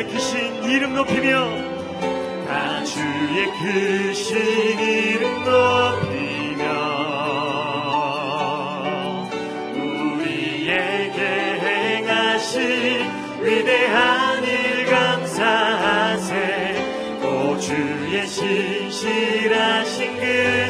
주의 크신 이름 높이며 다 주의 크신 이름 높이며 우리에게 행하신 위대한 일 감사하세. 오 주의 신실하신 그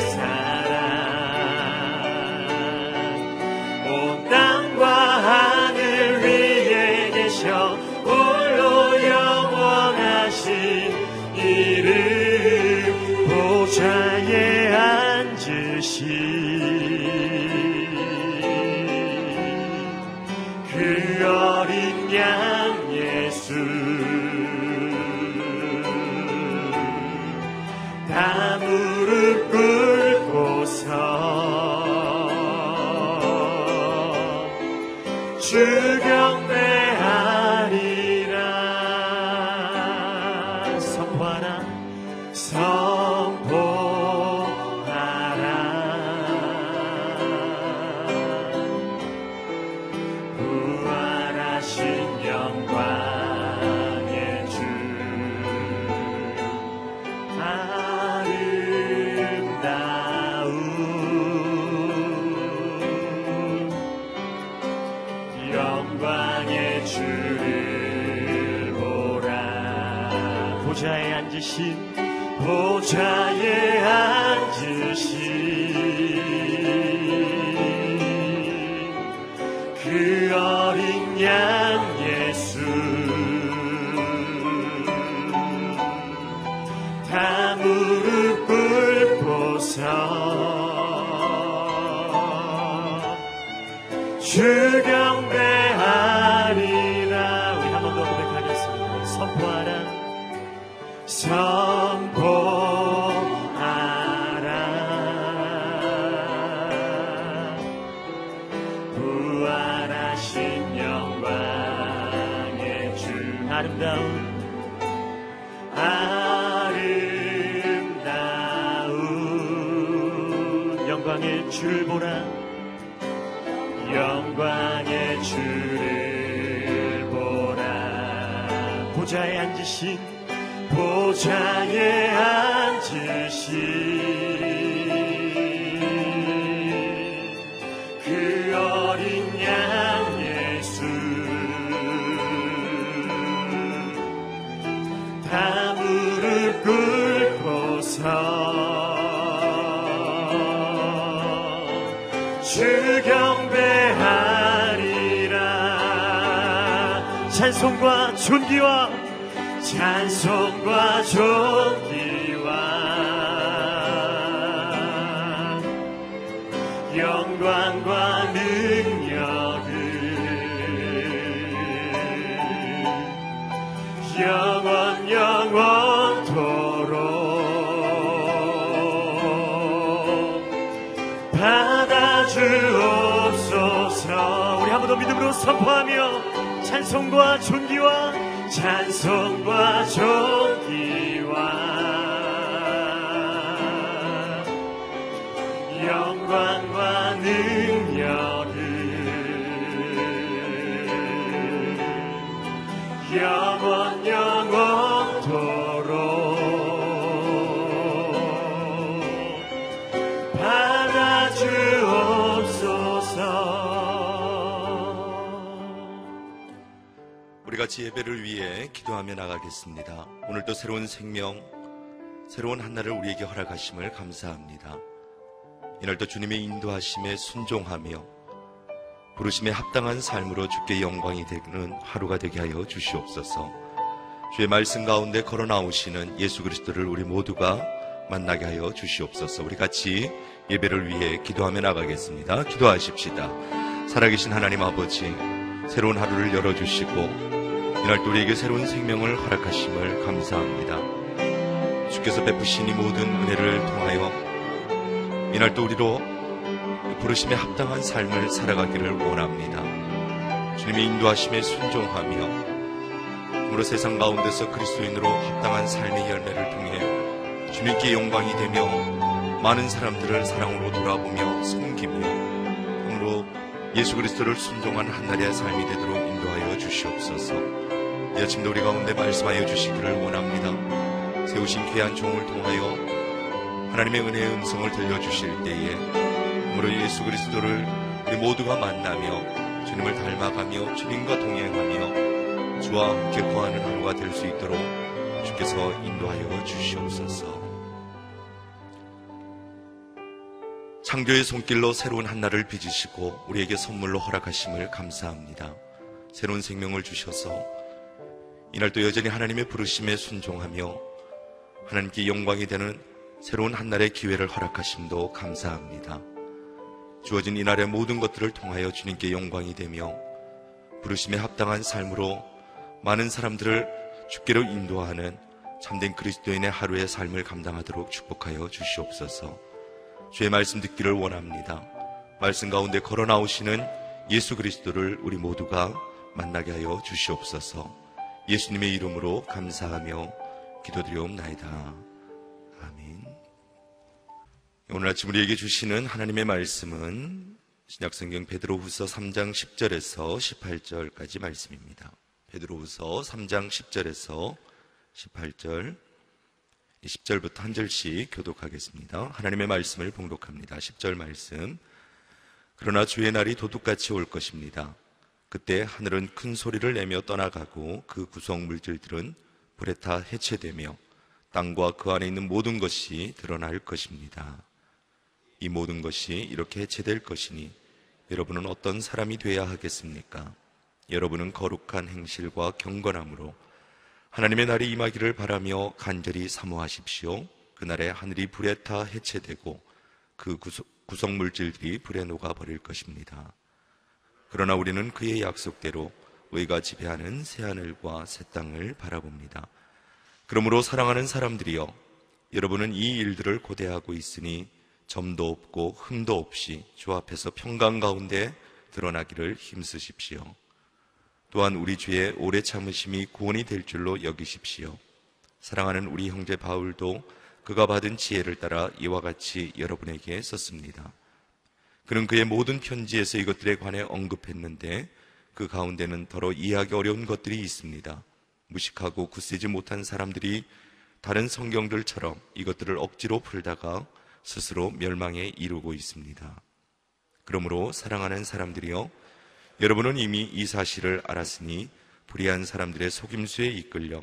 보좌에 앉으신 보좌에 신 보좌에 앉으신 그 어린 양 예수. 다 무릎 꿇고서 주 경배하리라. 찬송과 존귀와 찬송과 존귀와 영광과 능력을 영원 영원토록 받아주옵소서. 우리 한 번 더 믿음으로 선포하며 찬송과 존귀와 찬송과 존귀와 영광과 능력을 영원 영 같이 예배를 위해 기도하며 나가겠습니다. 오늘도 새로운 생명, 새로운 한날을 우리에게 허락하심을 감사합니다. 이날도 주님의 인도하심에 순종하며 부르심에 합당한 삶으로 주께 영광이 되는 하루가 되게 하여 주시옵소서. 주의 말씀 가운데 걸어 나오시는 예수 그리스도를 우리 모두가 만나게 하여 주시옵소서. 우리 같이 예배를 위해 기도하며 나가겠습니다. 기도하십시다. 살아계신 하나님 아버지, 새로운 하루를 열어주시고 이날 또 우리에게 새로운 생명을 허락하심을 감사합니다. 주께서 베푸신 이 모든 은혜를 통하여 이날 또 우리로 부르심에 합당한 삶을 살아가기를 원합니다. 주님의 인도하심에 순종하며 그러므로 세상 가운데서 그리스도인으로 합당한 삶의 열매를 통해 주님께 영광이 되며 많은 사람들을 사랑으로 돌아보며 섬기며 그러므로 예수 그리스도를 순종한 한날의 삶이 되도록 인도하여 주시옵소서. 이 아침도 우리 가운데 말씀하여 주시기를 원합니다. 세우신 귀한 종을 통하여 하나님의 은혜의 음성을 들려주실 때에 그러므로 예수 그리스도를 우리 모두가 만나며 주님을 닮아가며 주님과 동행하며 주와 함께 거하는 하루가 될 수 있도록 주께서 인도하여 주시옵소서. 창조의 손길로 새로운 한날을 빚으시고 우리에게 선물로 허락하심을 감사합니다. 새로운 생명을 주셔서 이날 또 여전히 하나님의 부르심에 순종하며 하나님께 영광이 되는 새로운 한날의 기회를 허락하심도 감사합니다. 주어진 이날의 모든 것들을 통하여 주님께 영광이 되며 부르심에 합당한 삶으로 많은 사람들을 주께로 인도하는 참된 그리스도인의 하루의 삶을 감당하도록 축복하여 주시옵소서. 주의 말씀 듣기를 원합니다. 말씀 가운데 걸어 나오시는 예수 그리스도를 우리 모두가 만나게 하여 주시옵소서. 예수님의 이름으로 감사하며 기도드리옵나이다. 아멘. 오늘 아침 우리에게 주시는 하나님의 말씀은 신약성경 베드로후서 3장 10절에서 18절까지 말씀입니다. 베드로후서 3장 10절에서 18절 10절부터 한 절씩 교독하겠습니다. 하나님의 말씀을 봉독합니다. 10절 말씀. 그러나 주의 날이 도둑같이 올 것입니다. 그때 하늘은 큰 소리를 내며 떠나가고 그 구성 물질들은 불에 타 해체되며 땅과 그 안에 있는 모든 것이 드러날 것입니다. 이 모든 것이 이렇게 해체될 것이니 여러분은 어떤 사람이 되어야 하겠습니까? 여러분은 거룩한 행실과 경건함으로 하나님의 날이 임하기를 바라며 간절히 사모하십시오. 그날에 하늘이 불에 타 해체되고 그 구성 물질들이 불에 녹아 버릴 것입니다. 그러나 우리는 그의 약속대로 의가 지배하는 새 하늘과 새 땅을 바라봅니다. 그러므로 사랑하는 사람들이여 여러분은 이 일들을 고대하고 있으니 점도 없고 흠도 없이 주 앞에서 평강 가운데 드러나기를 힘쓰십시오. 또한 우리 주의 오래 참으심이 구원이 될 줄로 여기십시오. 사랑하는 우리 형제 바울도 그가 받은 지혜를 따라 이와 같이 여러분에게 썼습니다. 그는 그의 모든 편지에서 이것들에 관해 언급했는데 그 가운데는 더러 이해하기 어려운 것들이 있습니다. 무식하고 굳세지 못한 사람들이 다른 성경들처럼 이것들을 억지로 풀다가 스스로 멸망에 이르고 있습니다. 그러므로 사랑하는 사람들이여 여러분은 이미 이 사실을 알았으니 불의한 사람들의 속임수에 이끌려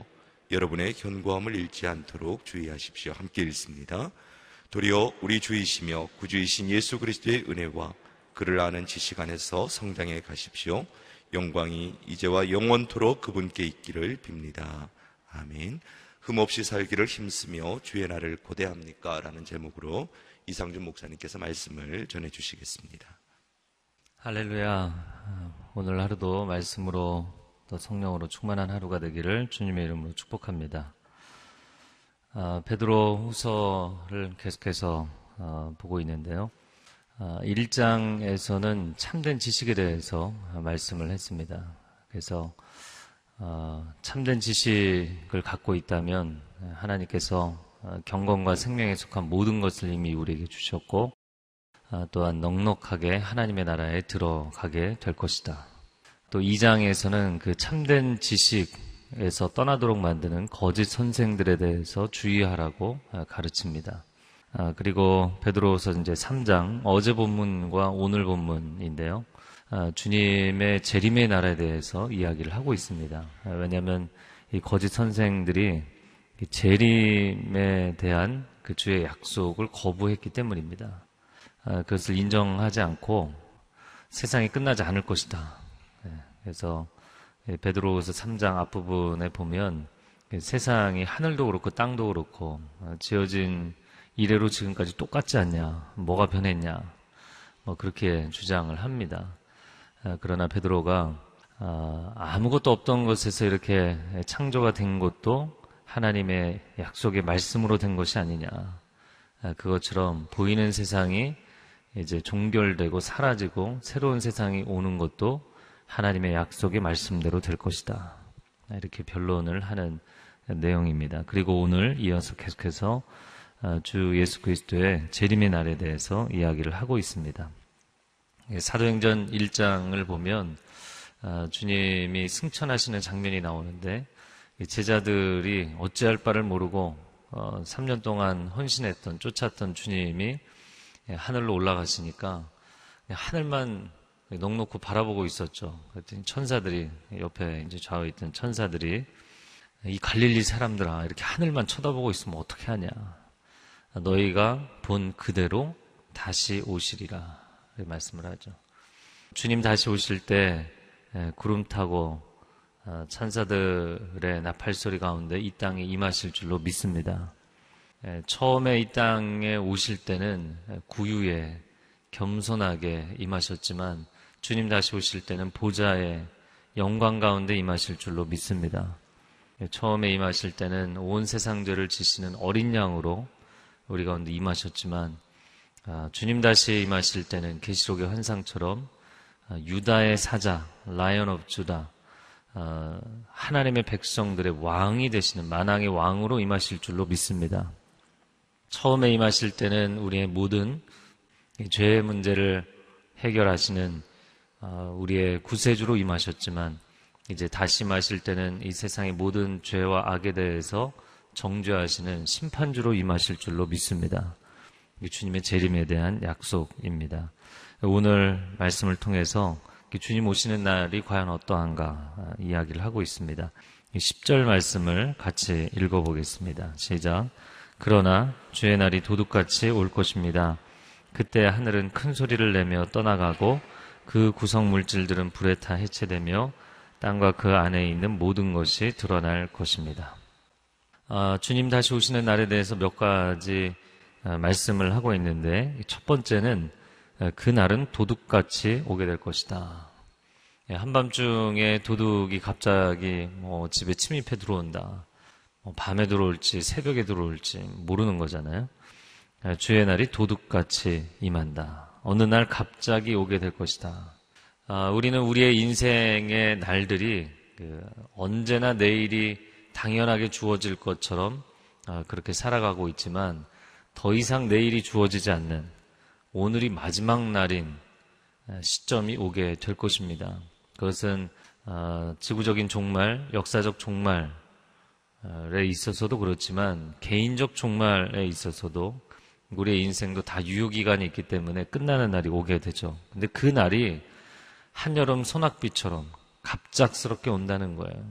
여러분의 견고함을 잃지 않도록 주의하십시오. 함께 읽습니다. 도리어 우리 주이시며 구주이신 예수 그리스도의 은혜와 그를 아는 지식 안에서 성장해 가십시오. 영광이 이제와 영원토록 그분께 있기를 빕니다. 아멘. 흠없이 살기를 힘쓰며 주의 날을 고대합니까? 라는 제목으로 이상준 목사님께서 말씀을 전해 주시겠습니다. 할렐루야. 오늘 하루도 말씀으로 또 성령으로 충만한 하루가 되기를 주님의 이름으로 축복합니다. 아, 베드로 후서를 계속해서 아, 보고 있는데요. 아, 1장에서는 참된 지식에 대해서 말씀을 했습니다. 그래서 아, 참된 지식을 갖고 있다면 하나님께서 아, 경건과 생명에 속한 모든 것을 이미 우리에게 주셨고 아, 또한 넉넉하게 하나님의 나라에 들어가게 될 것이다. 또 2장에서는 그 참된 지식 에서 떠나도록 만드는 거짓 선생들에 대해서 주의하라고 아, 가르칩니다. 아, 그리고 베드로서 이제 3장 어제 본문과 오늘 본문인데요. 주님의 재림의 나라에 대해서 이야기를 하고 있습니다. 왜냐하면 이 거짓 선생들이 재림에 대한 그 주의 약속을 거부했기 때문입니다. 아, 그것을 인정하지 않고 세상이 끝나지 않을 것이다. 예, 그래서 예, 베드로후서 3장 앞부분에 보면 세상이 하늘도 그렇고 땅도 그렇고 어, 지어진 이래로 지금까지 똑같지 않냐? 뭐가 변했냐? 뭐 그렇게 주장을 합니다. 아, 그러나 베드로가 아, 아무것도 없던 것에서 이렇게 창조가 된 것도 하나님의 약속의 말씀으로 된 것이 아니냐. 그것처럼 보이는 세상이 이제 종결되고 사라지고 새로운 세상이 오는 것도 하나님의 약속의 말씀대로 될 것이다. 이렇게 변론을 하는 내용입니다. 그리고 오늘 이어서 계속해서 아, 주 예수 그리스도의 재림의 날에 대해서 이야기를 하고 있습니다. 사도행전 1장을 보면 아, 주님이 승천하시는 장면이 나오는데 제자들이 어찌할 바를 모르고 3년 어, 동안 헌신했던 쫓았던 주님이 예, 하늘로 올라가시니까 하늘만 넉넉히 바라보고 있었죠. 그랬더니 천사들이 옆에 이제 좌우에 있던 천사들이 이 갈릴리 사람들아 이렇게 하늘만 쳐다보고 있으면 어떻게 하냐? 너희가 본 그대로 다시 오시리라 말씀을 하죠. 주님 다시 오실 때 예, 구름 타고 어, 천사들의 나팔 소리 가운데 이 땅에 임하실 줄로 믿습니다. 예, 처음에 이 땅에 오실 때는 구유에 겸손하게 임하셨지만 주님 다시 오실 때는 보좌의 영광 가운데 임하실 줄로 믿습니다. 예, 처음에 임하실 때는 온 세상 죄를 지시는 어린 양으로 우리 가운데 임하셨지만 아, 주님 다시 임하실 때는 계시록의 환상처럼 아, 유다의 사자, Lion of Judah, 아, 하나님의 백성들의 왕이 되시는 만왕의 왕으로 임하실 줄로 믿습니다. 처음에 임하실 때는 우리의 모든 죄의 문제를 해결하시는 어, 우리의 구세주로 임하셨지만 이제 다시 임하실 때는 이 세상의 모든 죄와 악에 대해서 정죄하시는 심판주로 임하실 줄로 믿습니다. 주님의 재림에 대한 약속입니다. 오늘 말씀을 통해서 주님 오시는 날이 과연 어떠한가 아, 이야기를 하고 있습니다. 10절 말씀을 같이 읽어보겠습니다. 시작. 그러나 주의 날이 도둑같이 올 것입니다. 그때 하늘은 큰 소리를 내며 떠나가고 그 구성 물질들은 불에 타 해체되며 땅과 그 안에 있는 모든 것이 드러날 것입니다. 아, 주님 다시 오시는 날에 대해서 몇 가지 어, 말씀을 하고 있는데 첫 번째는 어, 그날은 도둑같이 오게 될 것이다. 예, 한밤중에 도둑이 갑자기 뭐 집에 침입해 들어온다. 뭐 밤에 들어올지 새벽에 들어올지 모르는 거잖아요. 예, 주의 날이 도둑같이 임한다. 어느 날 갑자기 오게 될 것이다. 아, 우리는 우리의 인생의 날들이 그 언제나 내일이 당연하게 주어질 것처럼 아, 그렇게 살아가고 있지만 더 이상 내일이 주어지지 않는 오늘이 마지막 날인 아, 시점이 오게 될 것입니다. 그것은 아, 지구적인 종말, 역사적 종말에 있어서도 그렇지만 개인적 종말에 있어서도 우리의 인생도 다 유효기간이 있기 때문에 끝나는 날이 오게 되죠. 근데 그 날이 한여름 소낙비처럼 갑작스럽게 온다는 거예요.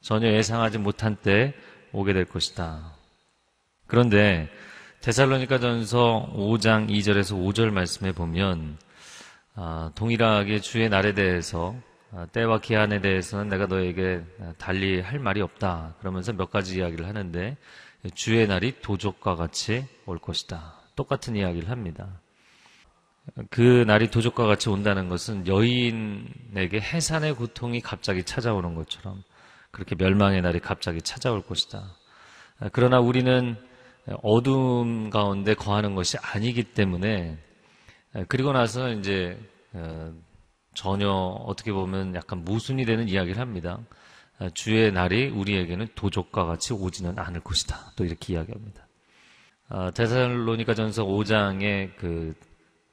전혀 예상하지 못한 때 오게 될 것이다. 그런데 데살로니가 전서 5장 2절에서 5절 말씀에 보면 아, 동일하게 주의 날에 대해서 아, 때와 기한에 대해서는 내가 너에게 달리 할 말이 없다. 그러면서 몇 가지 이야기를 하는데 주의 날이 도적과 같이 올 것이다. 똑같은 이야기를 합니다. 그 날이 도적과 같이 온다는 것은 여인에게 해산의 고통이 갑자기 찾아오는 것처럼 그렇게 멸망의 날이 갑자기 찾아올 것이다. 그러나 우리는 어둠 가운데 거하는 것이 아니기 때문에 그리고 나서 이제 어, 전혀 어떻게 보면 약간 모순이 되는 이야기를 합니다. 주의 날이 우리에게는 도적과 같이 오지는 않을 것이다. 또 이렇게 이야기합니다. 데살로니가 전서 5장의 그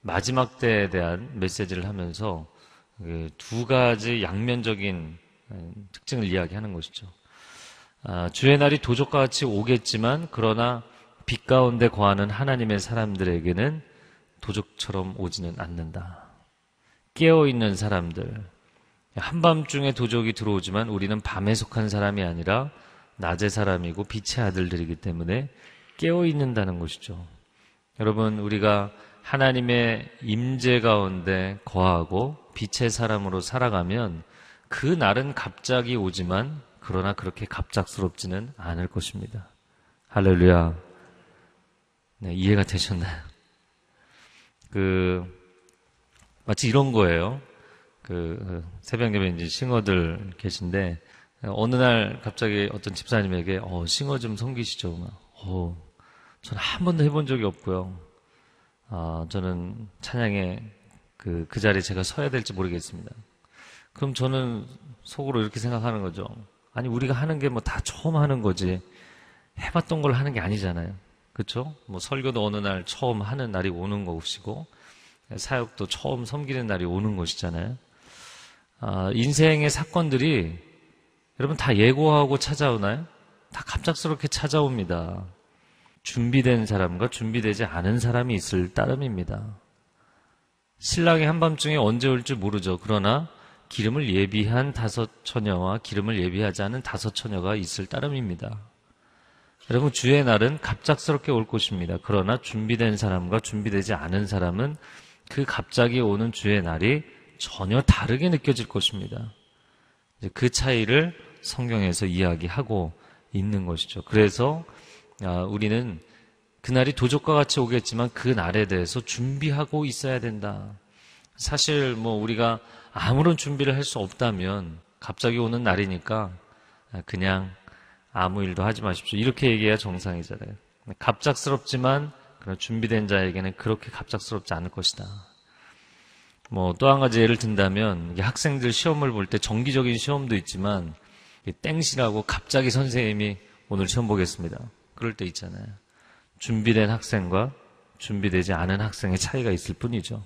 마지막 때에 대한 메시지를 하면서 그두 가지 양면적인 특징을 이야기하는 것이죠. 주의 날이 도적과 같이 오겠지만 그러나 빛 가운데 거하는 하나님의 사람들에게는 도적처럼 오지는 않는다. 깨어있는 사람들. 한밤중에 도적이 들어오지만 우리는 밤에 속한 사람이 아니라 낮의 사람이고 빛의 아들들이기 때문에 깨어 있는다는 것이죠. 여러분, 우리가 하나님의 임재 가운데 거하고 빛의 사람으로 살아가면 그 날은 갑자기 오지만 그러나 그렇게 갑작스럽지는 않을 것입니다. 할렐루야. 네, 이해가 되셨나요? 그, 마치 이런 거예요. 그, 새벽 예배 이제 싱어들 계신데, 어느 날 갑자기 어떤 집사님에게, 어, 싱어 좀 섬기시죠. 어, 저는 한 번도 해본 적이 없고요. 아, 저는 찬양에 그, 그 자리에 제가 서야 될지 모르겠습니다. 그럼 저는 속으로 이렇게 생각하는 거죠. 아니, 우리가 하는 게 뭐 다 처음 하는 거지. 해봤던 걸 하는 게 아니잖아요. 그렇죠? 뭐 설교도 어느 날 처음 하는 날이 오는 것이고 사역도 처음 섬기는 날이 오는 것이잖아요. 아, 인생의 사건들이 여러분 다 예고하고 찾아오나요? 다 갑작스럽게 찾아옵니다. 준비된 사람과 준비되지 않은 사람이 있을 따름입니다. 신랑이 한밤중에 언제 올지 모르죠. 그러나 기름을 예비한 다섯 처녀와 기름을 예비하지 않은 다섯 처녀가 있을 따름입니다. 여러분 주의 날은 갑작스럽게 올 것입니다. 그러나 준비된 사람과 준비되지 않은 사람은 그 갑자기 오는 주의 날이 전혀 다르게 느껴질 것입니다. 그 차이를 성경에서 이야기하고 있는 것이죠. 그래서 아, 우리는 그날이 도적과 같이 오겠지만 그 날에 대해서 준비하고 있어야 된다. 사실 뭐 우리가 아무런 준비를 할 수 없다면 갑자기 오는 날이니까 그냥 아무 일도 하지 마십시오. 이렇게 얘기해야 정상이잖아요. 갑작스럽지만 준비된 자에게는 그렇게 갑작스럽지 않을 것이다. 뭐 또 한 가지 예를 든다면 학생들 시험을 볼 때 정기적인 시험도 있지만 땡시라고 갑자기 선생님이 오늘 시험 보겠습니다. 그럴 때 있잖아요. 준비된 학생과 준비되지 않은 학생의 차이가 있을 뿐이죠.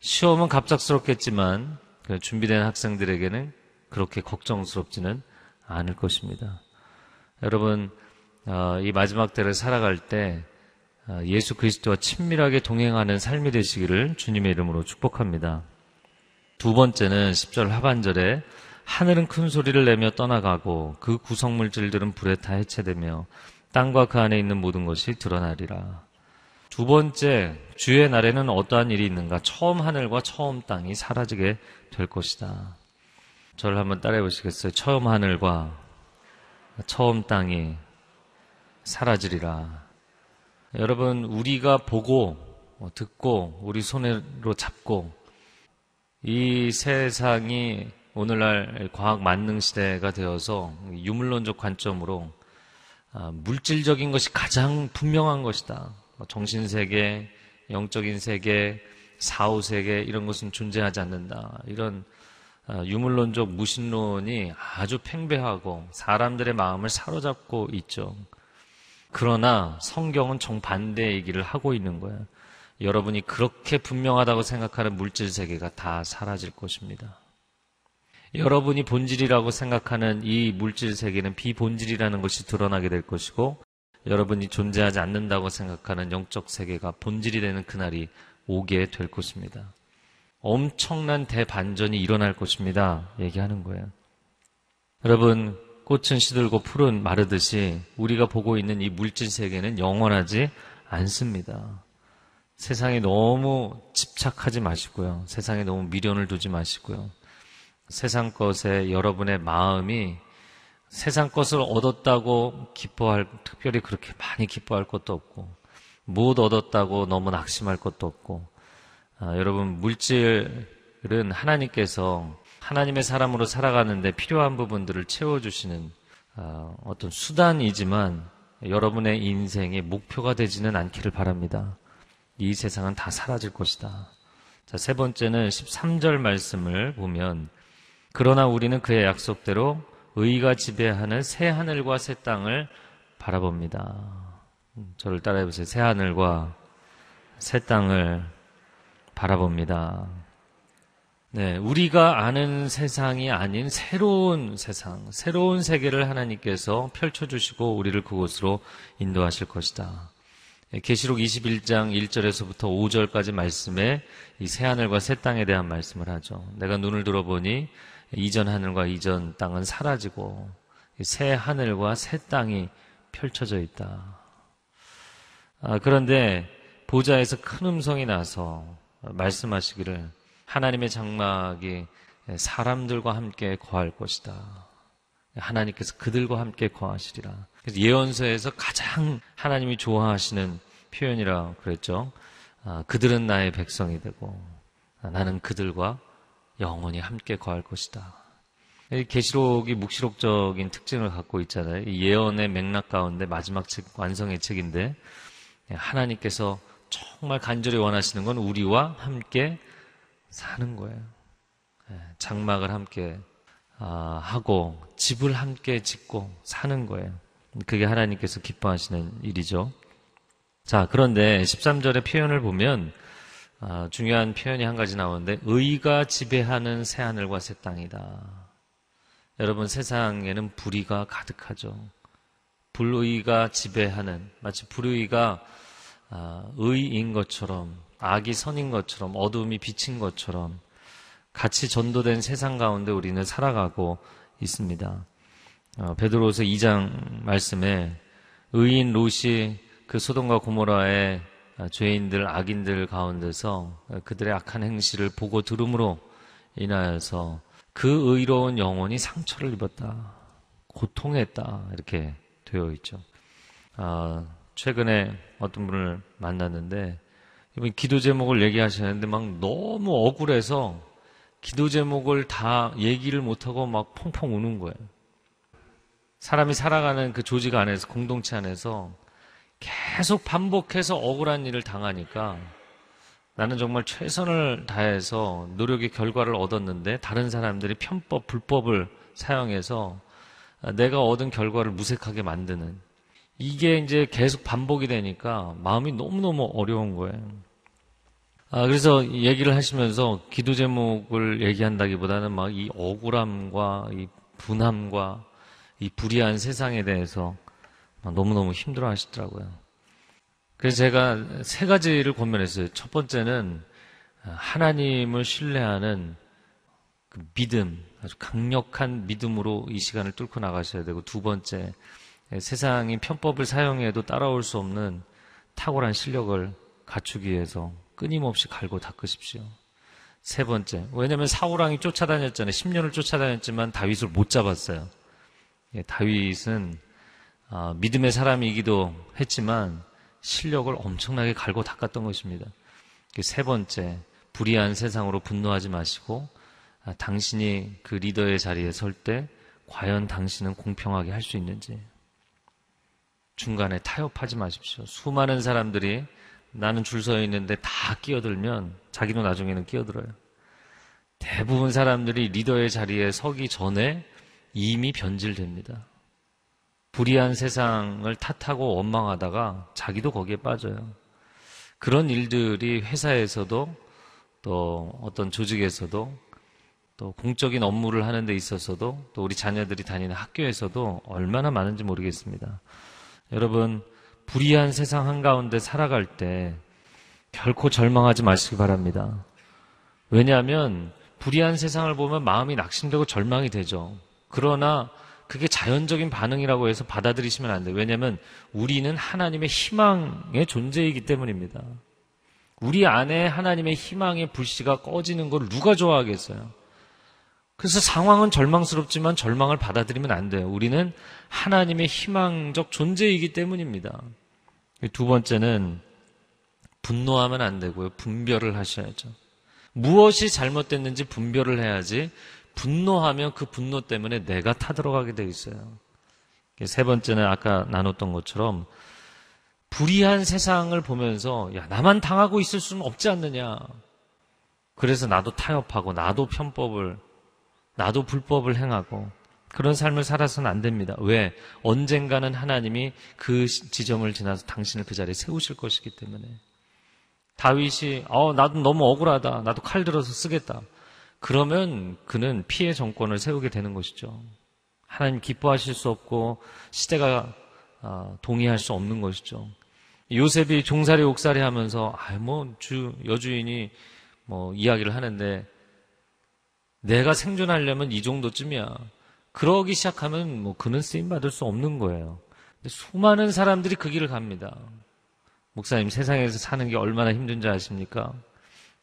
시험은 갑작스럽겠지만 준비된 학생들에게는 그렇게 걱정스럽지는 않을 것입니다. 여러분, 어, 이 마지막 때를 살아갈 때 어, 예수 그리스도와 친밀하게 동행하는 삶이 되시기를 주님의 이름으로 축복합니다. 두 번째는 10절 하반절에 하늘은 큰 소리를 내며 떠나가고 그 구성물질들은 불에 타 해체되며 땅과 그 안에 있는 모든 것이 드러나리라. 두 번째, 주의 날에는 어떠한 일이 있는가? 처음 하늘과 처음 땅이 사라지게 될 것이다. 저를 한번 따라해 보시겠어요? 처음 하늘과 처음 땅이 사라지리라. 여러분, 우리가 보고, 어, 듣고, 우리 손으로 잡고, 이 세상이 오늘날 과학 만능 시대가 되어서 유물론적 관점으로 아, 물질적인 것이 가장 분명한 것이다. 뭐 정신세계, 영적인 세계, 사후 세계 이런 것은 존재하지 않는다. 이런 아, 유물론적 무신론이 아주 팽배하고 사람들의 마음을 사로잡고 있죠. 그러나 성경은 정반대의 얘기를 하고 있는 거예요. 여러분이 그렇게 분명하다고 생각하는 물질 세계가 다 사라질 것입니다. 여러분이 본질이라고 생각하는 이 물질 세계는 비본질이라는 것이 드러나게 될 것이고 여러분이 존재하지 않는다고 생각하는 영적 세계가 본질이 되는 그날이 오게 될 것입니다. 엄청난 대반전이 일어날 것입니다. 얘기하는 거예요. 여러분, 꽃은 시들고 풀은 마르듯이 우리가 보고 있는 이 물질 세계는 영원하지 않습니다. 세상에 너무 집착하지 마시고요. 세상에 너무 미련을 두지 마시고요. 세상 것에 여러분의 마음이 세상 것을 얻었다고 기뻐할, 특별히 그렇게 많이 기뻐할 것도 없고, 못 얻었다고 너무 낙심할 것도 없고, 아, 여러분, 물질은 하나님께서 하나님의 사람으로 살아가는데 필요한 부분들을 채워주시는 아, 어떤 수단이지만 여러분의 인생의 목표가 되지는 않기를 바랍니다. 이 세상은 다 사라질 것이다. 자, 세 번째는 13절 말씀을 보면 그러나 우리는 그의 약속대로 의가 지배하는 새 하늘과 새 땅을 바라봅니다. 음, 저를 따라해 보세요. 새 하늘과 새 땅을 바라봅니다. 네, 우리가 아는 세상이 아닌 새로운 세상, 새로운 세계를 하나님께서 펼쳐주시고 우리를 그곳으로 인도하실 것이다. 예, 계시록 21장 1절에서부터 5절까지 말씀에 이 새 하늘과 새 땅에 대한 말씀을 하죠. 내가 눈을 들어보니 이전 하늘과 이전 땅은 사라지고 새 하늘과 새 땅이 펼쳐져 있다. 아, 그런데 보좌에서 큰 음성이 나서 말씀하시기를 하나님의 장막이 사람들과 함께 거할 것이다. 하나님께서 그들과 함께 거하시리라. 그래서 예언서에서 가장 하나님이 좋아하시는 표현이라 그랬죠. 아, 그들은 나의 백성이 되고 아, 나는 그들과 영원히 함께 거할 것이다. 계시록이 묵시록적인 특징을 갖고 있잖아요. 예언의 맥락 가운데 마지막 책, 완성의 책인데 하나님께서 정말 간절히 원하시는 건 우리와 함께 사는 거예요. 장막을 함께 아, 하고 집을 함께 짓고 사는 거예요. 그게 하나님께서 기뻐하시는 일이죠. 자, 그런데 13절의 표현을 보면 아, 중요한 표현이 한 가지 나오는데 의가 지배하는 새 하늘과 새 땅이다. 여러분 세상에는 불의가 가득하죠. 불의가 지배하는 마치 불의가 아, 의인 것처럼 악이 선인 것처럼 어둠이 비친 것처럼 같이 전도된 세상 가운데 우리는 살아가고 있습니다. 어, 베드로서 2장 말씀에 의인 롯이 그 소돔과 고모라의 아, 죄인들, 악인들 가운데서 그들의 악한 행실을 보고 들음으로 인하여서 그 의로운 영혼이 상처를 입었다. 고통했다. 이렇게 되어 있죠. 아, 최근에 어떤 분을 만났는데, 이분 기도 제목을 얘기하시는데 막 너무 억울해서 기도 제목을 다 얘기를 못하고 막 펑펑 우는 거예요. 사람이 살아가는 그 조직 안에서, 공동체 안에서 계속 반복해서 억울한 일을 당하니까 나는 정말 최선을 다해서 노력의 결과를 얻었는데 다른 사람들이 편법, 불법을 사용해서 내가 얻은 결과를 무색하게 만드는 이게 이제 계속 반복이 되니까 마음이 너무너무 어려운 거예요. 아, 그래서 얘기를 하시면서 기도 제목을 얘기한다기보다는 막 이 억울함과 이 분함과 이 불의한 세상에 대해서 너무너무 힘들어 하시더라고요. 그래서 제가 세 가지를 권면했어요. 첫 번째는 하나님을 신뢰하는 그 믿음, 아주 강력한 믿음으로 이 시간을 뚫고 나가셔야 되고 두 번째, 세상이 편법을 사용해도 따라올 수 없는 탁월한 실력을 갖추기 위해서 끊임없이 갈고 닦으십시오. 세 번째, 왜냐하면 사우랑이 쫓아다녔잖아요. 10년을 쫓아다녔지만 다윗을 못 잡았어요. 예, 다윗은 어, 믿음의 사람이기도 했지만 실력을 엄청나게 갈고 닦았던 것입니다. 그세 번째, 불의한 세상으로 분노하지 마시고 아, 당신이 그 리더의 자리에 설 때 과연 당신은 공평하게 할 수 있는지 중간에 타협하지 마십시오. 수많은 사람들이 나는 줄 서 있는데 다 끼어들면 자기도 나중에는 끼어들어요. 대부분 사람들이 리더의 자리에 서기 전에 이미 변질됩니다. 불의한 세상을 탓하고 원망하다가 자기도 거기에 빠져요. 그런 일들이 회사에서도 또 어떤 조직에서도 또 공적인 업무를 하는 데 있어서도 또 우리 자녀들이 다니는 학교에서도 얼마나 많은지 모르겠습니다. 여러분, 불의한 세상 한가운데 살아갈 때 결코 절망하지 마시기 바랍니다. 왜냐하면 불의한 세상을 보면 마음이 낙심되고 절망이 되죠. 그러나 그게 자연적인 반응이라고 해서 받아들이시면 안 돼요. 왜냐하면 우리는 하나님의 희망의 존재이기 때문입니다. 우리 안에 하나님의 희망의 불씨가 꺼지는 걸 누가 좋아하겠어요? 그래서 상황은 절망스럽지만 절망을 받아들이면 안 돼요. 우리는 하나님의 희망적 존재이기 때문입니다. 두 번째는 분노하면 안 되고요. 분별을 하셔야죠. 무엇이 잘못됐는지 분별을 해야지 분노하면 그 분노 때문에 내가 타들어가게 돼 있어요. 세 번째는 아까 나눴던 것처럼 불의한 세상을 보면서 야 나만 당하고 있을 수는 없지 않느냐. 그래서 나도 타협하고 나도 편법을 나도 불법을 행하고 그런 삶을 살아서는 안 됩니다. 왜? 언젠가는 하나님이 그 지점을 지나서 당신을 그 자리에 세우실 것이기 때문에. 다윗이 어 나도 너무 억울하다. 나도 칼 들어서 쓰겠다. 그러면 그는 피해 정권을 세우게 되는 것이죠. 하나님 기뻐하실 수 없고 시대가 어, 동의할 수 없는 것이죠. 요셉이 종살이 옥살이 하면서 아뭐주 여주인이 뭐 이야기를 하는데 내가 생존하려면 이 정도쯤이야. 그러기 시작하면 뭐 그는 쓰임 받을 수 없는 거예요. 수많은 사람들이 그 길을 갑니다. 목사님 세상에서 사는 게 얼마나 힘든지 아십니까?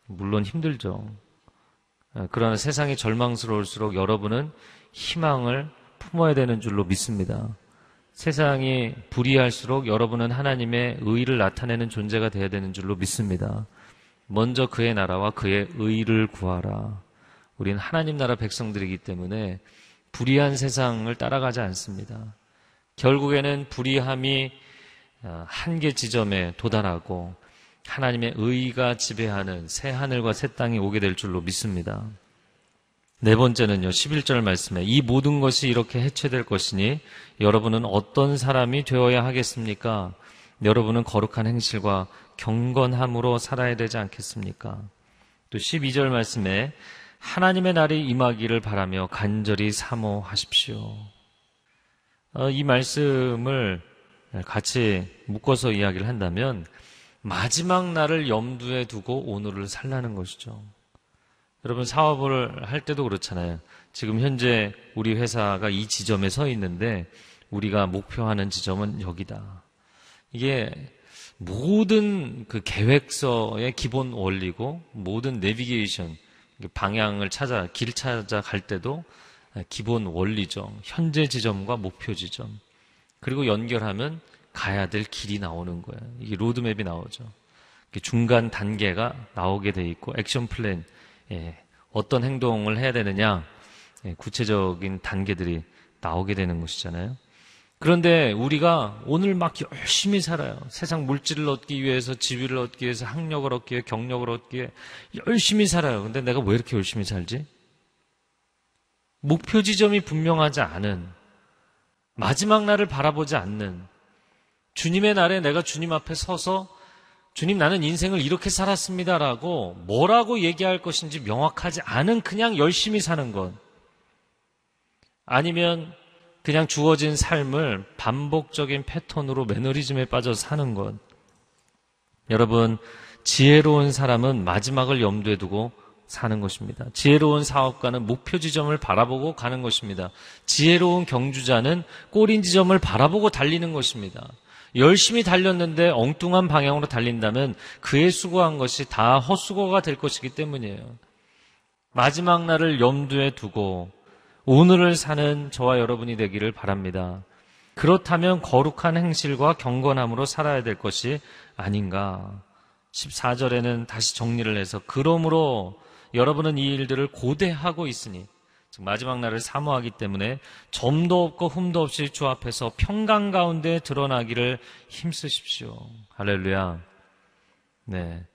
물론 힘들죠. 예, 그러나 세상이 절망스러울수록 여러분은 희망을 품어야 되는 줄로 믿습니다. 세상이 불의할수록 여러분은 하나님의 의를 나타내는 존재가 되어야 되는 줄로 믿습니다. 먼저 그의 나라와 그의 의를 구하라. 우리는 하나님 나라 백성들이기 때문에 불의한 세상을 따라가지 않습니다. 결국에는 불의함이 어, 한계 지점에 도달하고 하나님의 의가 지배하는 새 하늘과 새 땅이 오게 될 줄로 믿습니다. 네 번째는요, 11절 말씀에 이 모든 것이 이렇게 해체될 것이니 여러분은 어떤 사람이 되어야 하겠습니까? 여러분은 거룩한 행실과 경건함으로 살아야 되지 않겠습니까? 또 12절 말씀에 하나님의 날이 임하기를 바라며 간절히 사모하십시오. 어, 이 말씀을 같이 묶어서 이야기를 한다면 마지막 날을 염두에 두고 오늘을 살라는 것이죠. 여러분 사업을 할 때도 그렇잖아요. 지금 현재 우리 회사가 이 지점에 서 있는데 우리가 목표하는 지점은 여기다. 이게 모든 그 계획서의 기본 원리고 모든 내비게이션 방향을 찾아 길 찾아 갈 때도 기본 원리죠. 현재 지점과 목표 지점. 그리고 연결하면 가야 될 길이 나오는 거예요. 이게 로드맵이 나오죠. 중간 단계가 나오게 돼 있고 action plan 예, 어떤 행동을 해야 되느냐 예, 구체적인 단계들이 나오게 되는 것이잖아요. 그런데 우리가 오늘 막 열심히 살아요. 세상 물질을 얻기 위해서 지위를 얻기 위해서 학력을 얻기 위해 경력을 얻기 위해 열심히 살아요. 근데 내가 왜 이렇게 열심히 살지? 목표 지점이 분명하지 않은 마지막 날을 바라보지 않는 주님의 날에 내가 주님 앞에 서서 주님 나는 인생을 이렇게 살았습니다라고 뭐라고 얘기할 것인지 명확하지 않은 그냥 열심히 사는 것. 아니면 그냥 주어진 삶을 반복적인 패턴으로 매너리즘에 빠져 사는 것. 여러분, 지혜로운 사람은 마지막을 염두에 두고 사는 것입니다. 지혜로운 사업가는 목표 지점을 바라보고 가는 것입니다. 지혜로운 경주자는 꼬린 지점을 바라보고 달리는 것입니다. 열심히 달렸는데 엉뚱한 방향으로 달린다면 그의 수고한 것이 다 헛수고가 될 것이기 때문이에요. 마지막 날을 염두에 두고 오늘을 사는 저와 여러분이 되기를 바랍니다. 그렇다면 거룩한 행실과 경건함으로 살아야 될 것이 아닌가. 14절에는 다시 정리를 해서 그러므로 여러분은 이 일들을 고대하고 있으니 즉 마지막 날을 사모하기 때문에 점도 없고 흠도 없이 주 앞에서 평강 가운데 드러나기를 힘쓰십시오. 할렐루야. 네.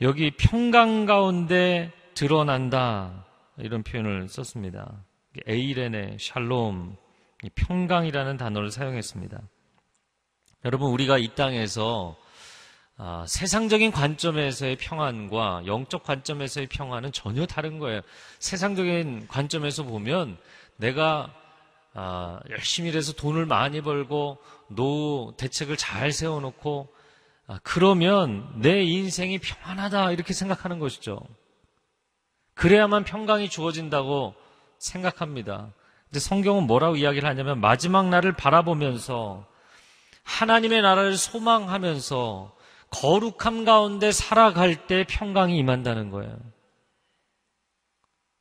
여기 평강 가운데 드러난다. 이런 표현을 썼습니다. 에이렌의 샬롬, 평강이라는 단어를 사용했습니다. 여러분, 우리가 이 땅에서 아, 세상적인 관점에서의 평안과 영적 관점에서의 평안은 전혀 다른 거예요. 세상적인 관점에서 보면 내가 아, 열심히 일해서 돈을 많이 벌고 노후 대책을 잘 세워놓고 아, 그러면 내 인생이 평안하다 이렇게 생각하는 것이죠. 그래야만 평강이 주어진다고 생각합니다. 근데 성경은 뭐라고 이야기를 하냐면 마지막 날을 바라보면서 하나님의 나라를 소망하면서 거룩함 가운데 살아갈 때 평강이 임한다는 거예요.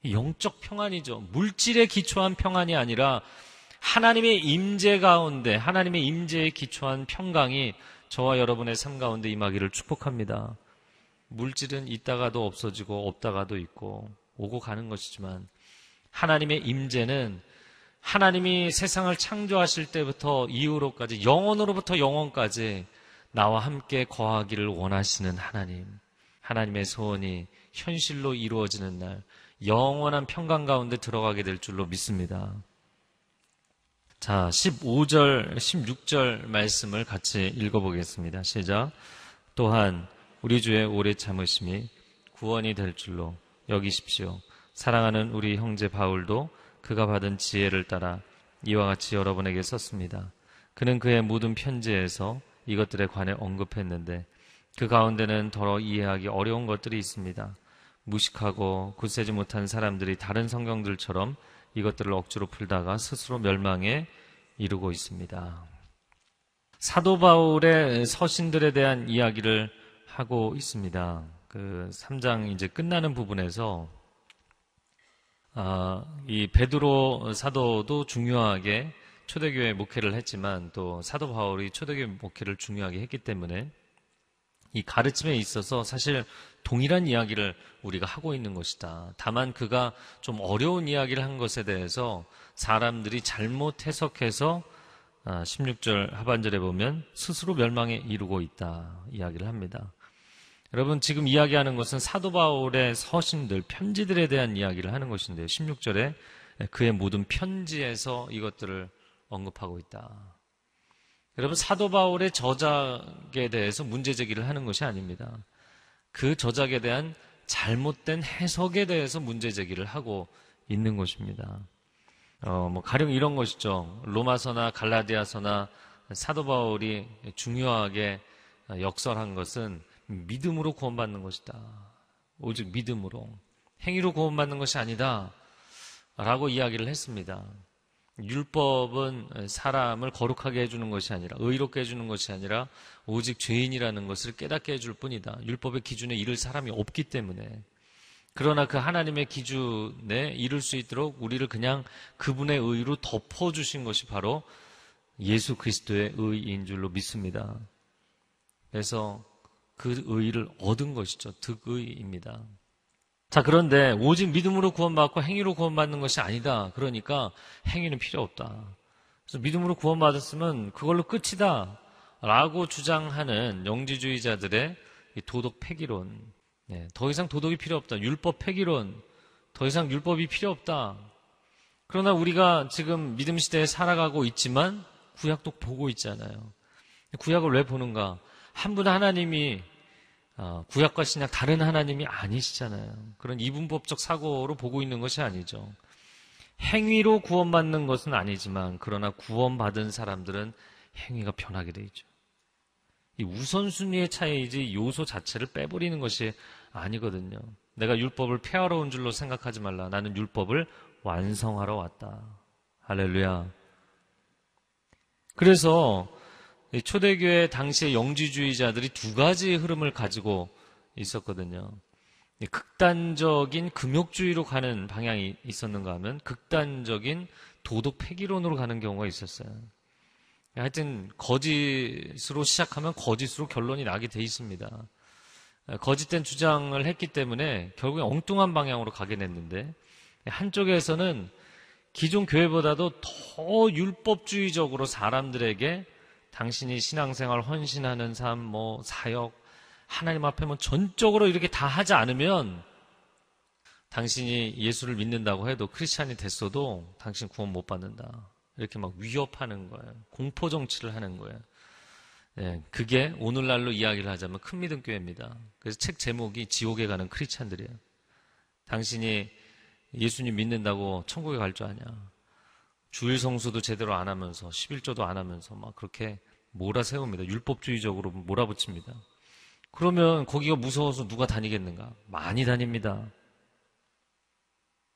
영적 평안이죠. 물질에 기초한 평안이 아니라 하나님의 임재 가운데 하나님의 임재에 기초한 평강이 저와 여러분의 삶 가운데 임하기를 축복합니다. 물질은 있다가도 없어지고 없다가도 있고 오고 가는 것이지만 하나님의 임재는 하나님이 세상을 창조하실 때부터 이후로까지 영원으로부터 영원까지 나와 함께 거하기를 원하시는 하나님, 하나님의 소원이 현실로 이루어지는 날 영원한 평강 가운데 들어가게 될 줄로 믿습니다. 자, 15절, 16절 말씀을 같이 읽어보겠습니다. 시작. 또한 우리 주의 오래 참으심이 구원이 될 줄로 여기십시오. 사랑하는 우리 형제 바울도 그가 받은 지혜를 따라 이와 같이 여러분에게 썼습니다. 그는 그의 모든 편지에서 이것들에 관해 언급했는데 그 가운데는 더러 이해하기 어려운 것들이 있습니다. 무식하고 굳세지 못한 사람들이 다른 성경들처럼 이것들을 억지로 풀다가 스스로 멸망에 이르고 있습니다. 사도 바울의 서신들에 대한 이야기를 하고 있습니다. 그 3장 이제 끝나는 부분에서 아, 이 베드로 사도도 중요하게 초대교회 목회를 했지만 또 사도 바울이 초대교회 목회를 중요하게 했기 때문에 이 가르침에 있어서 사실 동일한 이야기를 우리가 하고 있는 것이다. 다만 그가 좀 어려운 이야기를 한 것에 대해서 사람들이 잘못 해석해서 16절 아, 하반절에 보면 스스로 멸망에 이르고 있다 이야기를 합니다. 여러분 지금 이야기하는 것은 사도 바울의 서신들 편지들에 대한 이야기를 하는 것인데요. 16절에 그의 모든 편지에서 이것들을 언급하고 있다. 여러분 사도 바울의 저작에 대해서 문제 제기를 하는 것이 아닙니다. 그 저작에 대한 잘못된 해석에 대해서 문제 제기를 하고 있는 것입니다. 어, 뭐 가령 이런 것이죠. 로마서나 갈라디아서나 사도 바울이 중요하게 역설한 것은 믿음으로 구원받는 것이다. 오직 믿음으로 행위로 구원받는 것이 아니다. 라고 이야기를 했습니다. 율법은 사람을 거룩하게 해주는 것이 아니라 의롭게 해주는 것이 아니라 오직 죄인이라는 것을 깨닫게 해줄 뿐이다. 율법의 기준에 이를 사람이 없기 때문에 그러나 그 하나님의 기준에 이룰 수 있도록 우리를 그냥 그분의 의로 덮어주신 것이 바로 예수 그리스도의 의인 줄로 믿습니다. 그래서 그 의를 얻은 것이죠. 득의입니다. 자, 그런데 오직 믿음으로 구원받고 행위로 구원받는 것이 아니다. 그러니까 행위는 필요 없다. 그래서 믿음으로 구원받았으면 그걸로 끝이다. 라고 주장하는 영지주의자들의 도덕 폐기론. 네, 더 이상 도덕이 필요 없다. 율법 폐기론. 더 이상 율법이 필요 없다. 그러나 우리가 지금 믿음 시대에 살아가고 있지만 구약도 보고 있잖아요. 구약을 왜 보는가? 한 분 하나님이 어, 구약과 신약 다른 하나님이 아니시잖아요. 그런 이분법적 사고로 보고 있는 것이 아니죠. 행위로 구원받는 것은 아니지만 그러나 구원받은 사람들은 행위가 변하게 되죠. 이 우선순위의 차이지 요소 자체를 빼버리는 것이 아니거든요. 내가 율법을 폐하러 온 줄로 생각하지 말라. 나는 율법을 완성하러 왔다. 할렐루야. 그래서 초대교회 당시의 영지주의자들이 두 가지 흐름을 가지고 있었거든요. 극단적인 금욕주의로 가는 방향이 있었는가 하면 극단적인 도덕 폐기론으로 가는 경우가 있었어요. 하여튼 거짓으로 시작하면 거짓으로 결론이 나게 돼 있습니다. 거짓된 주장을 했기 때문에 결국에 엉뚱한 방향으로 가게 됐는데 한쪽에서는 기존 교회보다도 더 율법주의적으로 사람들에게 당신이 신앙생활 헌신하는 삶, 뭐 사역, 하나님 앞에 뭐 전적으로 이렇게 다 하지 않으면 당신이 예수를 믿는다고 해도 크리스찬이 됐어도 당신 구원 못 받는다. 이렇게 막 위협하는 거예요. 공포 정치를 하는 거예요. 예, 그게 오늘날로 이야기를 하자면 큰 믿음 교회입니다. 그래서 책 제목이 지옥에 가는 크리스찬들이에요. 당신이 예수님 믿는다고 천국에 갈 줄 아냐? 주일 성수도 제대로 안 하면서 11조도 안 하면서 막 그렇게 몰아세웁니다. 율법주의적으로 몰아붙입니다. 그러면 거기가 무서워서 누가 다니겠는가? 많이 다닙니다.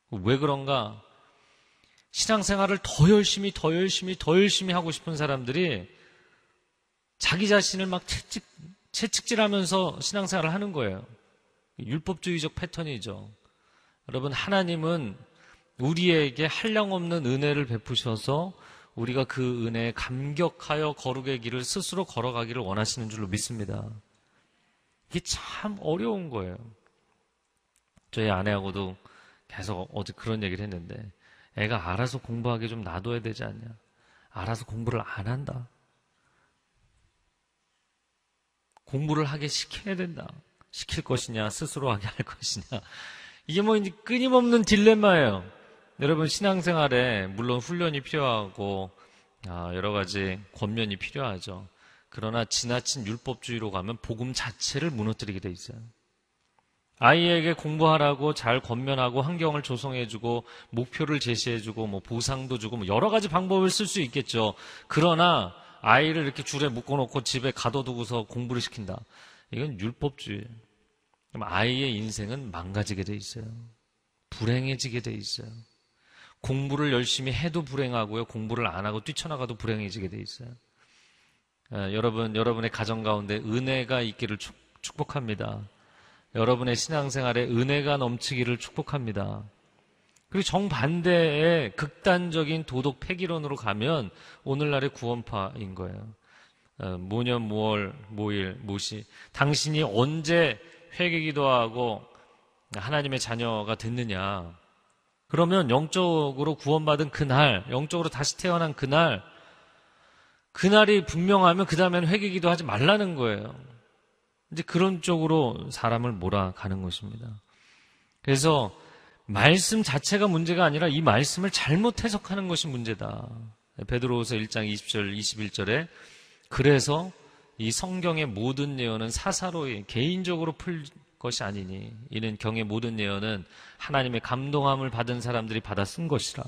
왜 그런가? 신앙생활을 더 열심히, 더 열심히, 더 열심히 하고 싶은 사람들이 자기 자신을 막 채찍, 채찍질 하면서 신앙생활을 하는 거예요. 율법주의적 패턴이죠. 여러분, 하나님은 우리에게 한량없는 은혜를 베푸셔서 우리가 그 은혜에 감격하여 거룩의 길을 스스로 걸어가기를 원하시는 줄로 믿습니다. 이게 참 어려운 거예요. 저희 아내하고도 계속 어제 그런 얘기를 했는데 애가 알아서 공부하게 좀 놔둬야 되지 않냐. 알아서 공부를 안 한다. 공부를 하게 시켜야 된다. 시킬 것이냐, 스스로 하게 할 것이냐. 이게 뭐 이제 끊임없는 딜레마예요. 여러분 신앙생활에 물론 훈련이 필요하고 아, 여러 가지 권면이 필요하죠. 그러나 지나친 율법주의로 가면 복음 자체를 무너뜨리게 돼 있어요. 아이에게 공부하라고 잘 권면하고 환경을 조성해주고 목표를 제시해주고 뭐 보상도 주고 뭐 여러 가지 방법을 쓸 수 있겠죠. 그러나 아이를 이렇게 줄에 묶어놓고 집에 가둬두고서 공부를 시킨다. 이건 율법주의. 그럼 아이의 인생은 망가지게 돼 있어요. 불행해지게 돼 있어요. 공부를 열심히 해도 불행하고요. 공부를 안 하고 뛰쳐나가도 불행해지게 돼 있어요. 에, 여러분, 여러분의 가정 가운데 은혜가 있기를 축, 축복합니다. 여러분의 신앙생활에 은혜가 넘치기를 축복합니다. 그리고 정반대의 극단적인 도덕 폐기론으로 가면 오늘날의 구원파인 거예요. 어, 모년 모월 모일 모시 당신이 언제 회개 기도 하고 하나님의 자녀가 됐느냐 그러면 영적으로 구원받은 그날 영적으로 다시 태어난 그날 그날이 분명하면 그 다음에는 회개기도 하지 말라는 거예요 이제 그런 쪽으로 사람을 몰아가는 것입니다 그래서 말씀 자체가 문제가 아니라 이 말씀을 잘못 해석하는 것이 문제다. 베드로후서 1장 20절 21절에 그래서 이 성경의 모든 예언은 사사로이 개인적으로 풀 것이 아니니 이는 경의 모든 예언은 하나님의 감동함을 받은 사람들이 받아 쓴 것이라.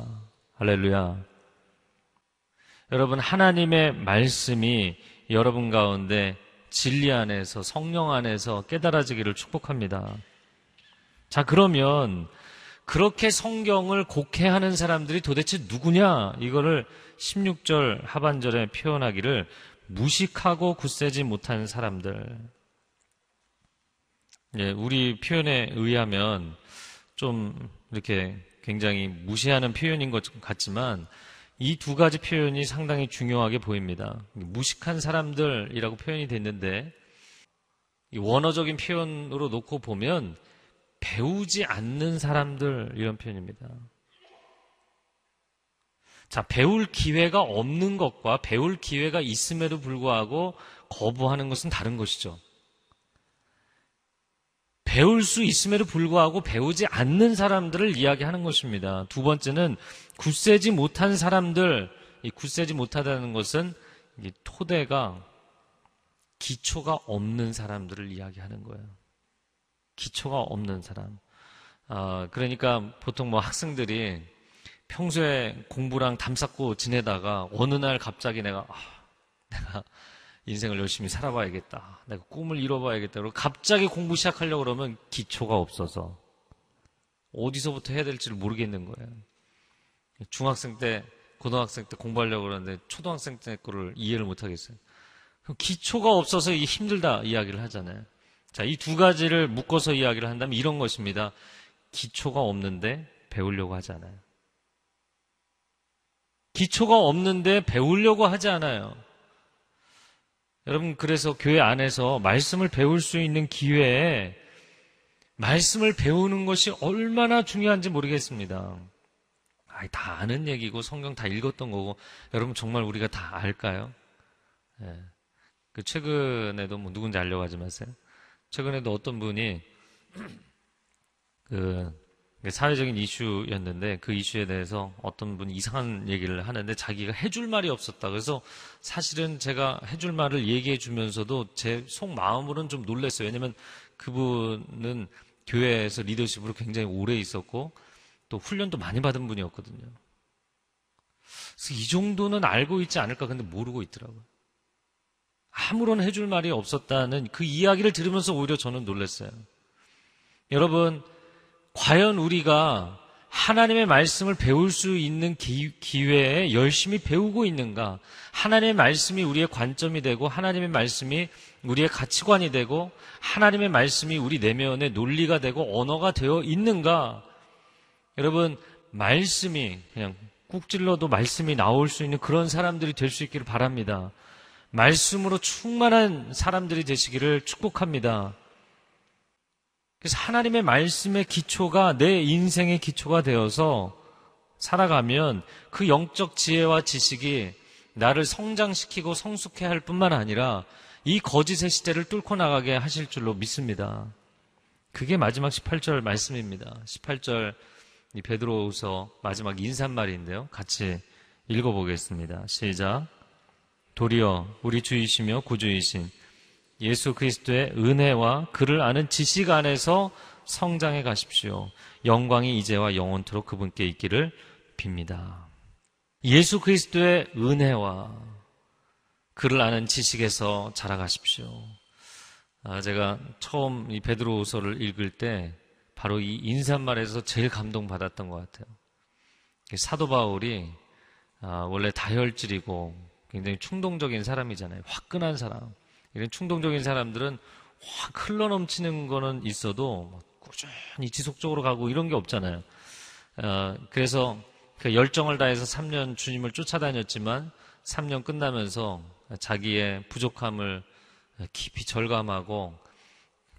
할렐루야. 여러분 하나님의 말씀이 여러분 가운데 진리 안에서 성령 안에서 깨달아지기를 축복합니다. 자 그러면 그렇게 성경을 곡해하는 사람들이 도대체 누구냐? 이거를 16절 하반절에 표현하기를 무식하고 굳세지 못한 사람들. 예, 우리 표현에 의하면 좀 이렇게 굉장히 무시하는 표현인 것 같지만 이 두 가지 표현이 상당히 중요하게 보입니다. 무식한 사람들이라고 표현이 됐는데 원어적인 표현으로 놓고 보면 배우지 않는 사람들 이런 표현입니다. 자, 배울 기회가 없는 것과 배울 기회가 있음에도 불구하고 거부하는 것은 다른 것이죠. 배울 수 있음에도 불구하고 배우지 않는 사람들을 이야기하는 것입니다. 두 번째는 굳세지 못한 사람들, 이 굳세지 못하다는 것은 토대가 기초가 없는 사람들을 이야기하는 거예요. 기초가 없는 사람. 어, 그러니까 보통 뭐 학생들이 평소에 공부랑 담쌓고 지내다가 어느 날 갑자기 내가 아, 내가 인생을 열심히 살아봐야겠다. 내가 꿈을 이뤄봐야겠다. 그리고 갑자기 공부 시작하려고 그러면 기초가 없어서 어디서부터 해야 될지를 모르겠는 거예요. 중학생 때, 고등학생 때 공부하려고 그러는데 초등학생 때 거를 이해를 못 하겠어요. 기초가 없어서 힘들다 이야기를 하잖아요. 자, 이 두 가지를 묶어서 이야기를 한다면 이런 것입니다. 기초가 없는데 배우려고 하잖아요. 기초가 없는데 배우려고 하지 않아요. 여러분, 그래서 교회 안에서 말씀을 배울 수 있는 기회에 말씀을 배우는 것이 얼마나 중요한지 모르겠습니다. 아이, 다 아는 얘기고 성경 다 읽었던 거고 여러분 정말 우리가 다 알까요? 예. 그 최근에도 뭐 누군지 알려가지 마세요. 최근에도 어떤 분이 그 사회적인 이슈였는데 그 이슈에 대해서 어떤 분이 이상한 얘기를 하는데 자기가 해줄 말이 없었다. 그래서 사실은 제가 해줄 말을 얘기해 주면서도 제 속마음으로는 좀 놀랐어요. 왜냐면 그분은 교회에서 리더십으로 굉장히 오래 있었고 또 훈련도 많이 받은 분이었거든요. 그래서 이 정도는 알고 있지 않을까 근데 모르고 있더라고요. 아무런 해줄 말이 없었다는 그 이야기를 들으면서 오히려 저는 놀랐어요. 여러분, 과연 우리가 하나님의 말씀을 배울 수 있는 기, 기회에 열심히 배우고 있는가? 하나님의 말씀이 우리의 관점이 되고, 하나님의 말씀이 우리의 가치관이 되고, 하나님의 말씀이 우리 내면의 논리가 되고, 언어가 되어 있는가? 여러분, 말씀이 그냥 꾹 찔러도 말씀이 나올 수 있는 그런 사람들이 될 수 있기를 바랍니다. 말씀으로 충만한 사람들이 되시기를 축복합니다. 그래서 하나님의 말씀의 기초가 내 인생의 기초가 되어서 살아가면 그 영적 지혜와 지식이 나를 성장시키고 성숙해 할 뿐만 아니라 이 거짓의 시대를 뚫고 나가게 하실 줄로 믿습니다. 그게 마지막 18절 말씀입니다. 18절 이 베드로후서 마지막 인사말인데요. 같이 읽어보겠습니다. 시작. 도리어 우리 주이시며 구주이신 예수 그리스도의 은혜와 그를 아는 지식 안에서 성장해 가십시오. 영광이 이제와 영원토록 그분께 있기를 빕니다. 예수 그리스도의 은혜와 그를 아는 지식에서 자라가십시오. 아, 제가 처음 이 베드로후서를 읽을 때 바로 이 인사말에서 제일 감동받았던 것 같아요. 사도 바울이 아, 원래 다혈질이고 굉장히 충동적인 사람이잖아요. 화끈한 사람. 이런 충동적인 사람들은 확 흘러넘치는 거는 있어도 뭐 꾸준히 지속적으로 가고 이런 게 없잖아요. 어, 그래서 그 열정을 다해서 3년 주님을 쫓아다녔지만 3년 끝나면서 자기의 부족함을 깊이 절감하고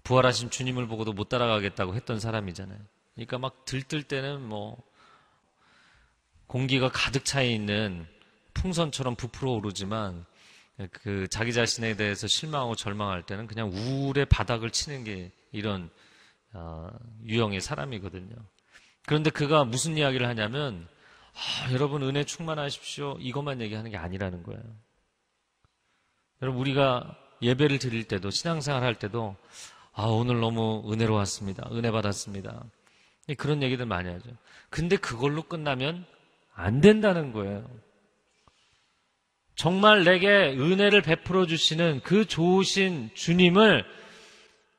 부활하신 주님을 보고도 못 따라가겠다고 했던 사람이잖아요. 그러니까 막 들뜰 때는 뭐 공기가 가득 차 있는 풍선처럼 부풀어 오르지만 그 자기 자신에 대해서 실망하고 절망할 때는 그냥 우울의 바닥을 치는 게 이런 어, 유형의 사람이거든요. 그런데 그가 무슨 이야기를 하냐면 아, 여러분 은혜 충만하십시오 이것만 얘기하는 게 아니라는 거예요. 여러분 우리가 예배를 드릴 때도 신앙생활 할 때도 아 오늘 너무 은혜로웠습니다. 은혜 받았습니다. 그런 얘기들 많이 하죠. 근데 그걸로 끝나면 안 된다는 거예요. 정말 내게 은혜를 베풀어 주시는 그 좋으신 주님을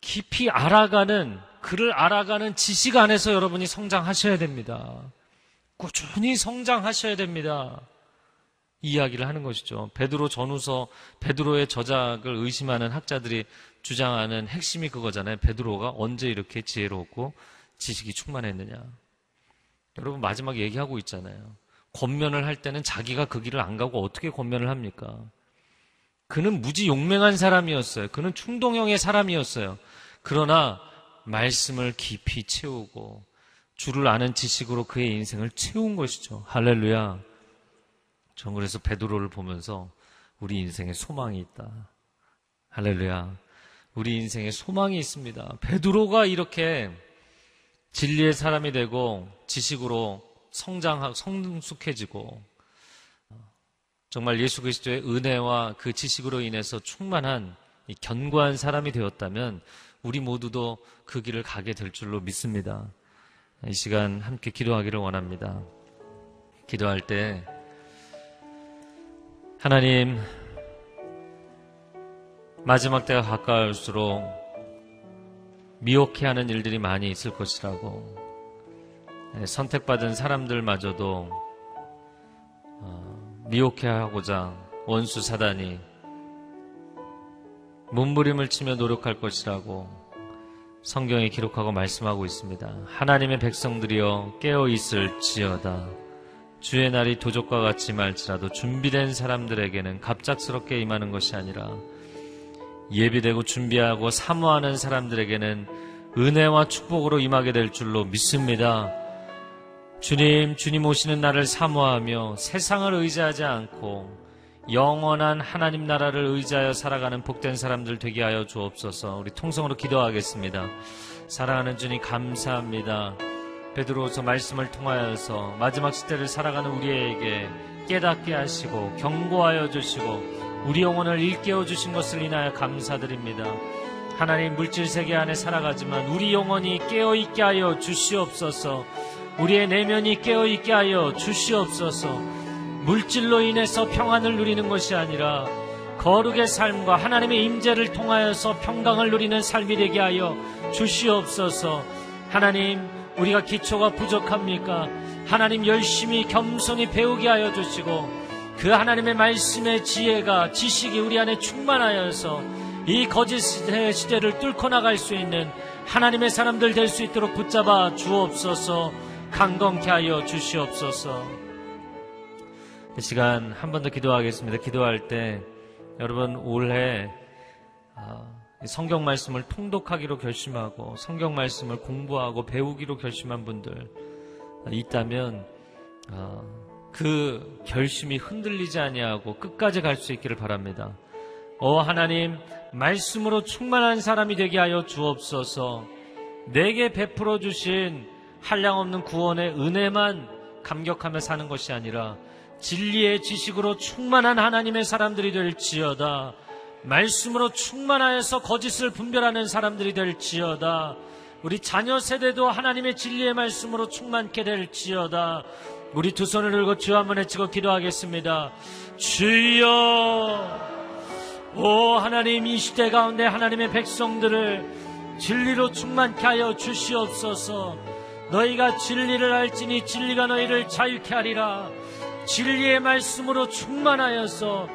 깊이 알아가는, 그를 알아가는 지식 안에서 여러분이 성장하셔야 됩니다. 꾸준히 성장하셔야 됩니다. 이야기를 하는 것이죠. 베드로 전후서 베드로의 저작을 의심하는 학자들이 주장하는 핵심이 그거잖아요. 베드로가 언제 이렇게 지혜롭고 지식이 충만했느냐. 여러분 마지막 얘기하고 있잖아요. 권면을 할 때는 자기가 그 길을 안 가고 어떻게 권면을 합니까? 그는 무지 용맹한 사람이었어요. 그는 충동형의 사람이었어요. 그러나 말씀을 깊이 채우고 주를 아는 지식으로 그의 인생을 채운 것이죠. 할렐루야. 전 그래서 베드로를 보면서 우리 인생에 소망이 있다. 할렐루야. 우리 인생에 소망이 있습니다. 베드로가 이렇게 진리의 사람이 되고 지식으로 성장하고 성숙해지고 정말 예수 그리스도의 은혜와 그 지식으로 인해서 충만한 견고한 사람이 되었다면 우리 모두도 그 길을 가게 될 줄로 믿습니다. 이 시간 함께 기도하기를 원합니다. 기도할 때 하나님 마지막 때가 가까울수록 미혹해하는 일들이 많이 있을 것이라고 예, 선택받은 사람들마저도 어, 미혹해 하고자 원수 사단이 몸부림을 치며 노력할 것이라고 성경에 기록하고 말씀하고 있습니다. 하나님의 백성들이여 깨어 있을지어다. 주의 날이 도적과 같이 말지라도 준비된 사람들에게는 갑작스럽게 임하는 것이 아니라 예비되고 준비하고 사모하는 사람들에게는 은혜와 축복으로 임하게 될 줄로 믿습니다. 주님, 주님 오시는 날을 사모하며 세상을 의지하지 않고 영원한 하나님 나라를 의지하여 살아가는 복된 사람들 되게 하여 주옵소서. 우리 통성으로 기도하겠습니다. 사랑하는 주님 감사합니다. 베드로서 말씀을 통하여서 마지막 시대를 살아가는 우리에게 깨닫게 하시고 경고하여 주시고 우리 영혼을 일깨워 주신 것을 인하여 감사드립니다. 하나님 물질 세계 안에 살아가지만 우리 영혼이 깨어 있게 하여 주시옵소서. 우리의 내면이 깨어 있게 하여 주시옵소서. 물질로 인해서 평안을 누리는 것이 아니라 거룩의 삶과 하나님의 임재를 통하여서 평강을 누리는 삶이 되게 하여 주시옵소서. 하나님 우리가 기초가 부족합니까? 하나님 열심히 겸손히 배우게 하여 주시고 그 하나님의 말씀의 지혜가 지식이 우리 안에 충만하여서 이 거짓 시대, 시대를 뚫고 나갈 수 있는 하나님의 사람들 될 수 있도록 붙잡아 주옵소서 강건케 하여 주시옵소서 이 시간 한 번 더 기도하겠습니다. 기도할 때 여러분 올해 아, 성경 말씀을 통독하기로 결심하고 성경 말씀을 공부하고 배우기로 결심한 분들 있다면 아, 그 결심이 흔들리지 아니하고 끝까지 갈 수 있기를 바랍니다. 어 하나님 말씀으로 충만한 사람이 되게 하여 주옵소서. 내게 베풀어 주신 한량없는 구원의 은혜만 감격하며 사는 것이 아니라 진리의 지식으로 충만한 하나님의 사람들이 될지어다. 말씀으로 충만하여서 거짓을 분별하는 사람들이 될지어다. 우리 자녀 세대도 하나님의 진리의 말씀으로 충만케 될지어다. 우리 두 손을 들고 주 한번 외치고 기도하겠습니다. 주여! 오 하나님 이 시대 가운데 하나님의 백성들을 진리로 충만케 하여 주시옵소서. 너희가 진리를 알지니 진리가 너희를 자유케 하리라. 진리의 말씀으로 충만하여서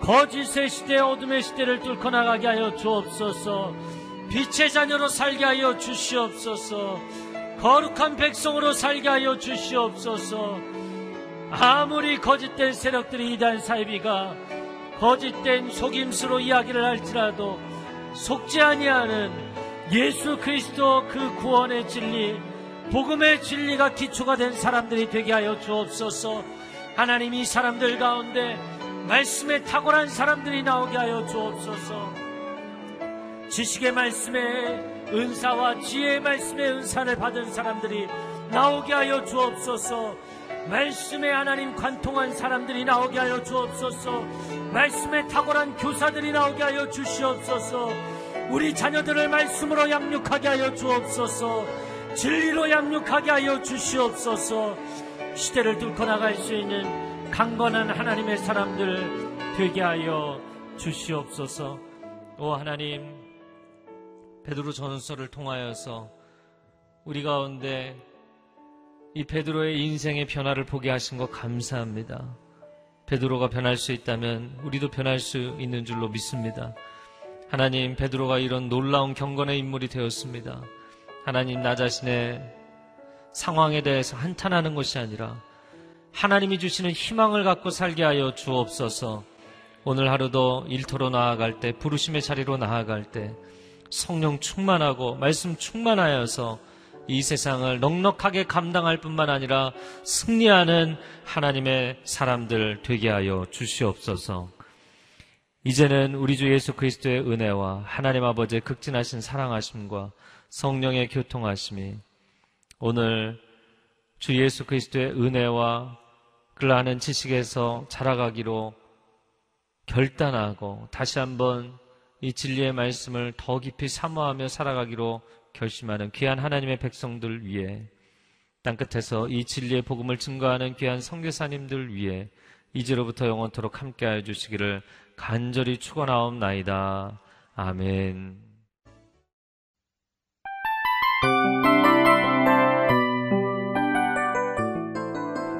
거짓의 시대, 어둠의 시대를 뚫고 나가게 하여 주옵소서. 빛의 자녀로 살게 하여 주시옵소서. 거룩한 백성으로 살게 하여 주시옵소서. 아무리 거짓된 세력들이 이단 사이비가 거짓된 속임수로 이야기를 할지라도 속지 아니하는 예수 그리스도 그 구원의 진리, 복음의 진리가 기초가 된 사람들이 되게 하여 주옵소서. 하나님 이 사람들 가운데 말씀에 탁월한 사람들이 나오게 하여 주옵소서. 지식의 말씀에 은사와 지혜의 말씀의 은사를 받은 사람들이 나오게 하여 주옵소서. 말씀에 하나님 관통한 사람들이 나오게 하여 주옵소서. 말씀에 탁월한 교사들이 나오게 하여 주시옵소서. 우리 자녀들을 말씀으로 양육하게 하여 주옵소서. 진리로 양육하게 하여 주시옵소서. 시대를 뚫고 나갈 수 있는 강건한 하나님의 사람들 되게 하여 주시옵소서. 오 하나님, 베드로 전서를 통하여서 우리 가운데 이 베드로의 인생의 변화를 보게 하신 것 감사합니다. 베드로가 변할 수 있다면 우리도 변할 수 있는 줄로 믿습니다. 하나님, 베드로가 이런 놀라운 경건의 인물이 되었습니다. 하나님, 나 자신의 상황에 대해서 한탄하는 것이 아니라 하나님이 주시는 희망을 갖고 살게 하여 주옵소서. 오늘 하루도 일터로 나아갈 때, 부르심의 자리로 나아갈 때, 성령 충만하고 말씀 충만하여서 이 세상을 넉넉하게 감당할 뿐만 아니라 승리하는 하나님의 사람들 되게 하여 주시옵소서. 이제는 우리 주 예수 그리스도의 은혜와 하나님 아버지의 극진하신 사랑하심과 성령의 교통하심이 오늘 주 예수 그리스도의 은혜와 그를 아는 지식에서 자라가기로 결단하고 다시 한번 이 진리의 말씀을 더 깊이 사모하며 살아가기로 결심하는 귀한 하나님의 백성들 위해 땅끝에서 이 진리의 복음을 증거하는 귀한 성교사님들 위해 이제로부터 영원토록 함께하여 주시기를 간절히 축원하옵나이다. 아멘.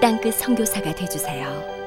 땅끝 선교사가 되주세요.